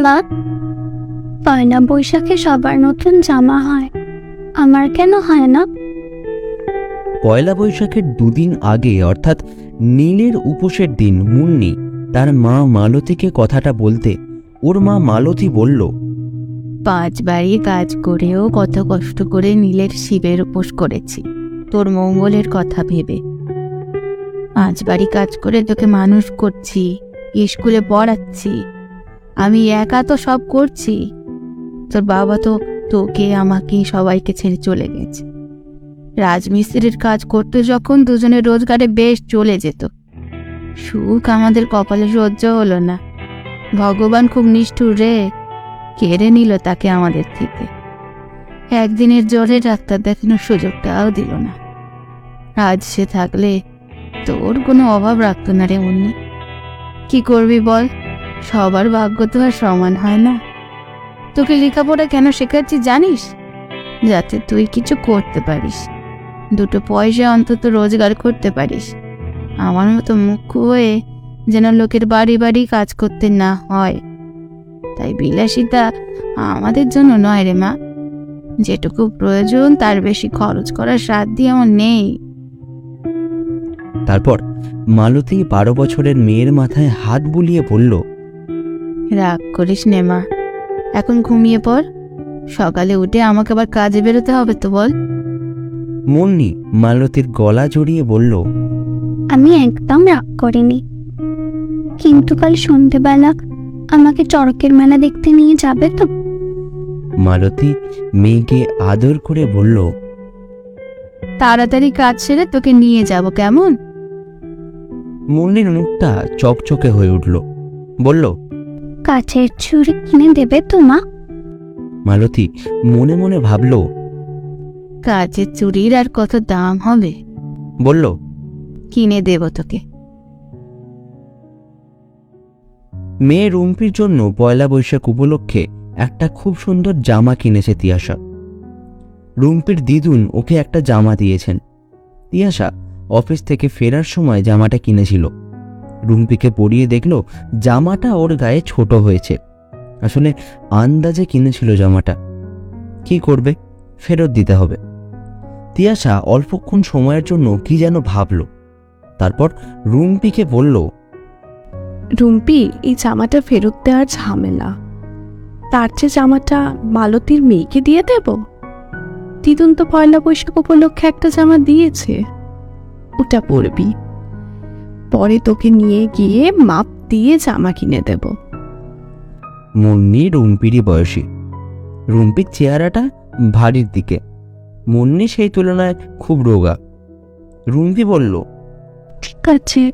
মা পয়লা বৈশাখে সবার নতুন জামা হয়। আমার কেন হয় না? পয়লা বৈশাখের দুদিন আগে অর্থাৎ নীলের উপোসের দিন মুন্নি তার মা মালতীকে কথাটা বলতে ওর মা মালতী বলল পাঁচ বাড়ি কাজ করেও কত কষ্ট করে নীলের শিবের উপোস করেছি। তোর মঙ্গলের কথা ভেবে। পাঁচ বাড়ি কাজ করে তোকে মানুষ করছি স্কুলে পড়াচ্ছি। আমি একা তো সব করছি। তোর বাবা তো তোকে, আমাকে, সবাইকে ছেড়ে চলে গেছে। রাজমিস্ত্রির কাজ করতে যখন দুজনের রোজগারে বেশ চলে যেত। সুখ আমাদের কপালে সহ্য হলো না। ভগবান খুব নিষ্ঠুর রে, কেড়ে নিল তাকে আমাদের থেকে। একদিনের জ্বরে ডাক্তার দেখানোর সুযোগটাও দিল না। আজ সে থাকলে তোর কোনো অভাব রাখতো না রে মুন্নি। কি করবি বল? সবার ভাগ্য তো আর সমান হয় না। তোকে লেখাপড়া কেন শেখাচ্ছি জানিস? যাতে তুই কিছু করতে পারিস। দুটো পয়সা অন্তত রোজগার করতে পারিস। আমার মতো মুখ্য হয়ে যেন লোকের বাড়ি বাড়ি কাজ করতে না হয়। তাই বিলাসিতা আমাদের জন্য নয় রে মা। যেটুকু প্রয়োজন তার বেশি খরচ করার সাধ্য আমার নেই। তারপর মালতী বারো বছরের মেয়ের মাথায় হাত বুলিয়ে বলল রাগ করিস নে মা। এখন ঘুমিয়ে পড়। সকালে উঠে আমাকে আবার কাজে বেরোতে হবে তো বল। মুন্নি মালতীর গলা জড়িয়ে বলল আমি একদম রাগ করিনি। কিন্তু কাল সন্ধেবেলা আমাকে চড়কের মেলা দেখতে নিয়ে যাবে তো? মালতী মেয়েকে আদর করে বলল তাড়াতাড়ি কাজ সেরে তোকে নিয়ে যাব কেমন? মুন্নির মুখটা চকচকে হয়ে উঠল। বলল কাছের ছুরি কিনে দেবে তো মা মালতী মনে মনে ভাবল। কাজের চুরির আর কত দাম হবে? বলল কিনে দেব তোকে। মেয়ে রুম্পির জন্য পয়লা বৈশাখ উপলক্ষে একটা খুব সুন্দর জামা কিনেছে তিয়াশা। রুম্পির দিদুন ওকে একটা জামা দিয়েছেন। তিয়াশা অফিস থেকে ফেরার সময় জামাটা কিনেছিল। রুম্পিকে পরিয়ে দেখল জামাটা ওর গায়ে ছোট হয়েছে। আসলে আন্দাজে কিনেছিল জামাটা। কি করবে? ফেরত দিতে হবে। তিয়াশা অল্পক্ষণ সময়ের জন্য কি যেন ভাবল। তারপর রুম্পিকে বলল, রুম্পি, এই জামাটা ফেরত দেওয়ার ঝামেলা। তার চেয়ে জামাটা মালতীর মেয়েকে দিয়ে দেব? দিদুন তো পয়লা বৈশাখ উপলক্ষে একটা জামা দিয়েছে। ওটা পরবি। পরে তোকে নিয়ে গিয়ে মাপ দিয়ে জামা কিনে দেব। মুন্নি রুম্পিরই বয়সী। রুম্পির চেহারাটা ভারীর দিকে। মুন্নি সেই তুলনায় খুব রোগা। রুম্পি বলল ঠিক আছে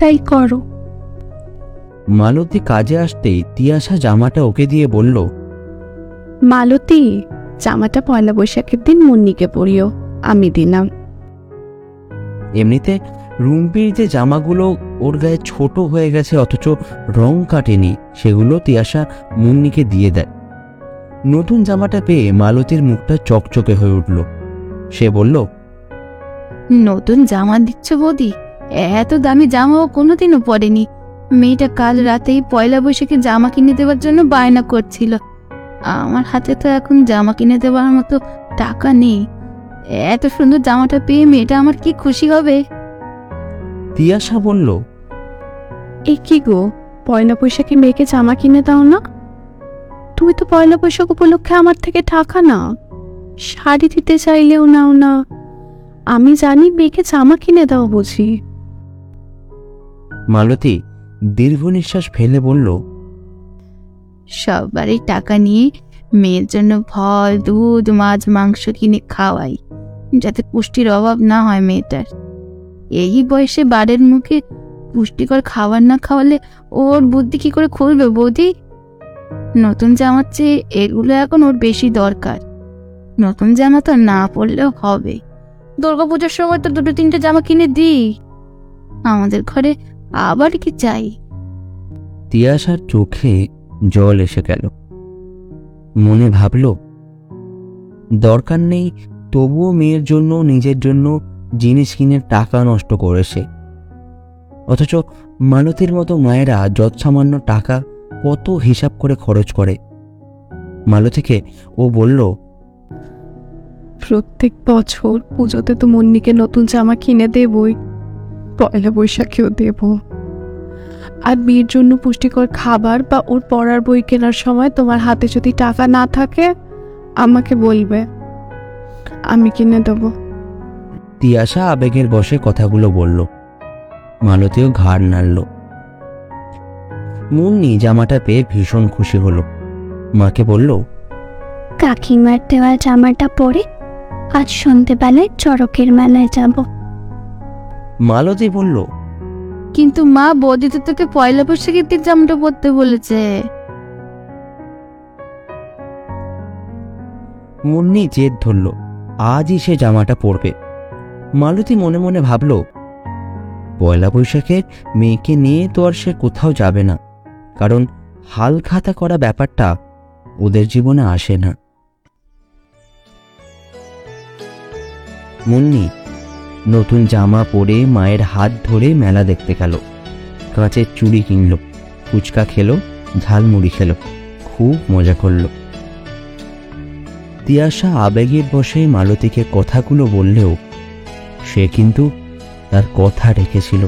তাই করো। মালতী কাজে আসতেই তিয়াশা জামাটা ওকে দিয়ে বলল মালতী জামাটা পয়লা বৈশাখের দিন মুন্নিকে পরিও আমি দিলাম। এমনিতে রুম্পির যে জামাগুলো ওর গায়ে ছোট হয়ে গেছে, অথচ রং কাটেনি, সেগুলো তিয়াশা মুন্নিকে দিয়ে দেয়। নতুন জামাটা পেয়ে মালতীর মুখটা চকচকে হয়ে উঠল। সে বলল, নতুন জামা দিচ্ছ বৌদি? এত দামি জামাও কোনোদিনও পরেনি। মেয়েটা কাল রাতেই পয়লা বৈশাখে জামা কিনে দেওয়ার জন্য বায়না করছিল। আমার হাতে তো এখন জামা কিনে দেওয়ার মতো টাকা নেই। এত সুন্দর জামাটা পেয়ে মেয়েটা আমার কি খুশি হবে? তিয়াশা বলল এ কি গো পয়লা বৈশাখে মেয়েকে জামা কিনে দাও না? তুমি তো পয়লা বৈশাখ উপলক্ষে আমার থেকে টাকা না শাড়ি দিতে চাইলেও নাও না। আমি জানি মেয়েকে জামা কিনে দাও বুঝি। মালতী দীর্ঘ নিঃশ্বাস ফেলে বলল সববারই টাকা নিয়ে মেয়ের জন্য ফল দুধ মাছ মাংস কিনে খাওয়াই যাতে পুষ্টির অভাব না হয় মেয়েটার। এই বয়সে বাড়ির মুখে পুষ্টিকর খাবার না খাওয়ালে ওর বুদ্ধি কি করে খুলবে বৌদি? নতুন জামার চেয়ে এগুলো এখন ওর বেশি দরকার। নতুন জামা তো না পরলেও হবে। দুর্গা পুজোর সময় তো দুটো তিনটে জামা কিনে দিই। আমাদের ঘরে আবার কি চাই? তিয়াশার চোখে জল এসে গেল। মনে ভাবল, দরকার নেই তবুও মেয়ের জন্য, নিজের জন্য জিনিস কিনে টাকা নষ্ট করেছে। অথচ মালতীর মতো মায়েরা যৎসামান্য টাকা কত হিসাব করে খরচ করে। মালতীকে ও বলল, প্রত্যেক বছর পুজোতে তো মুন্নিকে নতুন জামা কিনে দেবই, পয়লা বৈশাখেও দেব। আর বিয়ের জন্য পুষ্টিকর খাবার বা ওর পড়ার বই কেনার সময় তোমার হাতে যদি টাকা না থাকে, আমাকে বলবে, আমি কিনে দেবো। তিয়াশা আবেগের বসে কথাগুলো বলল। মালতীও ঘাড় নাড়ল। মুন্নি জামাটা পেয়ে ভীষণ খুশি হলো। মাকে বলল কাকিমার দেওয়া জামাটা পরে আজ সন্ধেবেলায় চড়কের মেলায় যাব। মালতী বলল কিন্তু মা বৌদি তো তোকে পয়লা বৈশাখের দিন জামাটা পরতে বলেছে। মুন্নি জেদ ধরল আজই সে জামাটা পরবে। মালতী মনে মনে ভাবল, পয়লা বৈশাখে মেয়েকে নিয়ে তো আর সে কোথাও যাবে না, কারণ হাল খাতা করা ব্যাপারটা ওদের জীবনে আসে না। মুন্নি নতুন জামা পরে মায়ের হাত ধরে মেলা দেখতে গেল কাঁচের চুড়ি কিনল, ফুচকা খেলো, ঝালমুড়ি খেলো, খুব মজা করল। তিয়াশা আবেগের বসে মালতীকে কথাগুলো বললেও সে কিন্তু তার কথা রেখেছিল।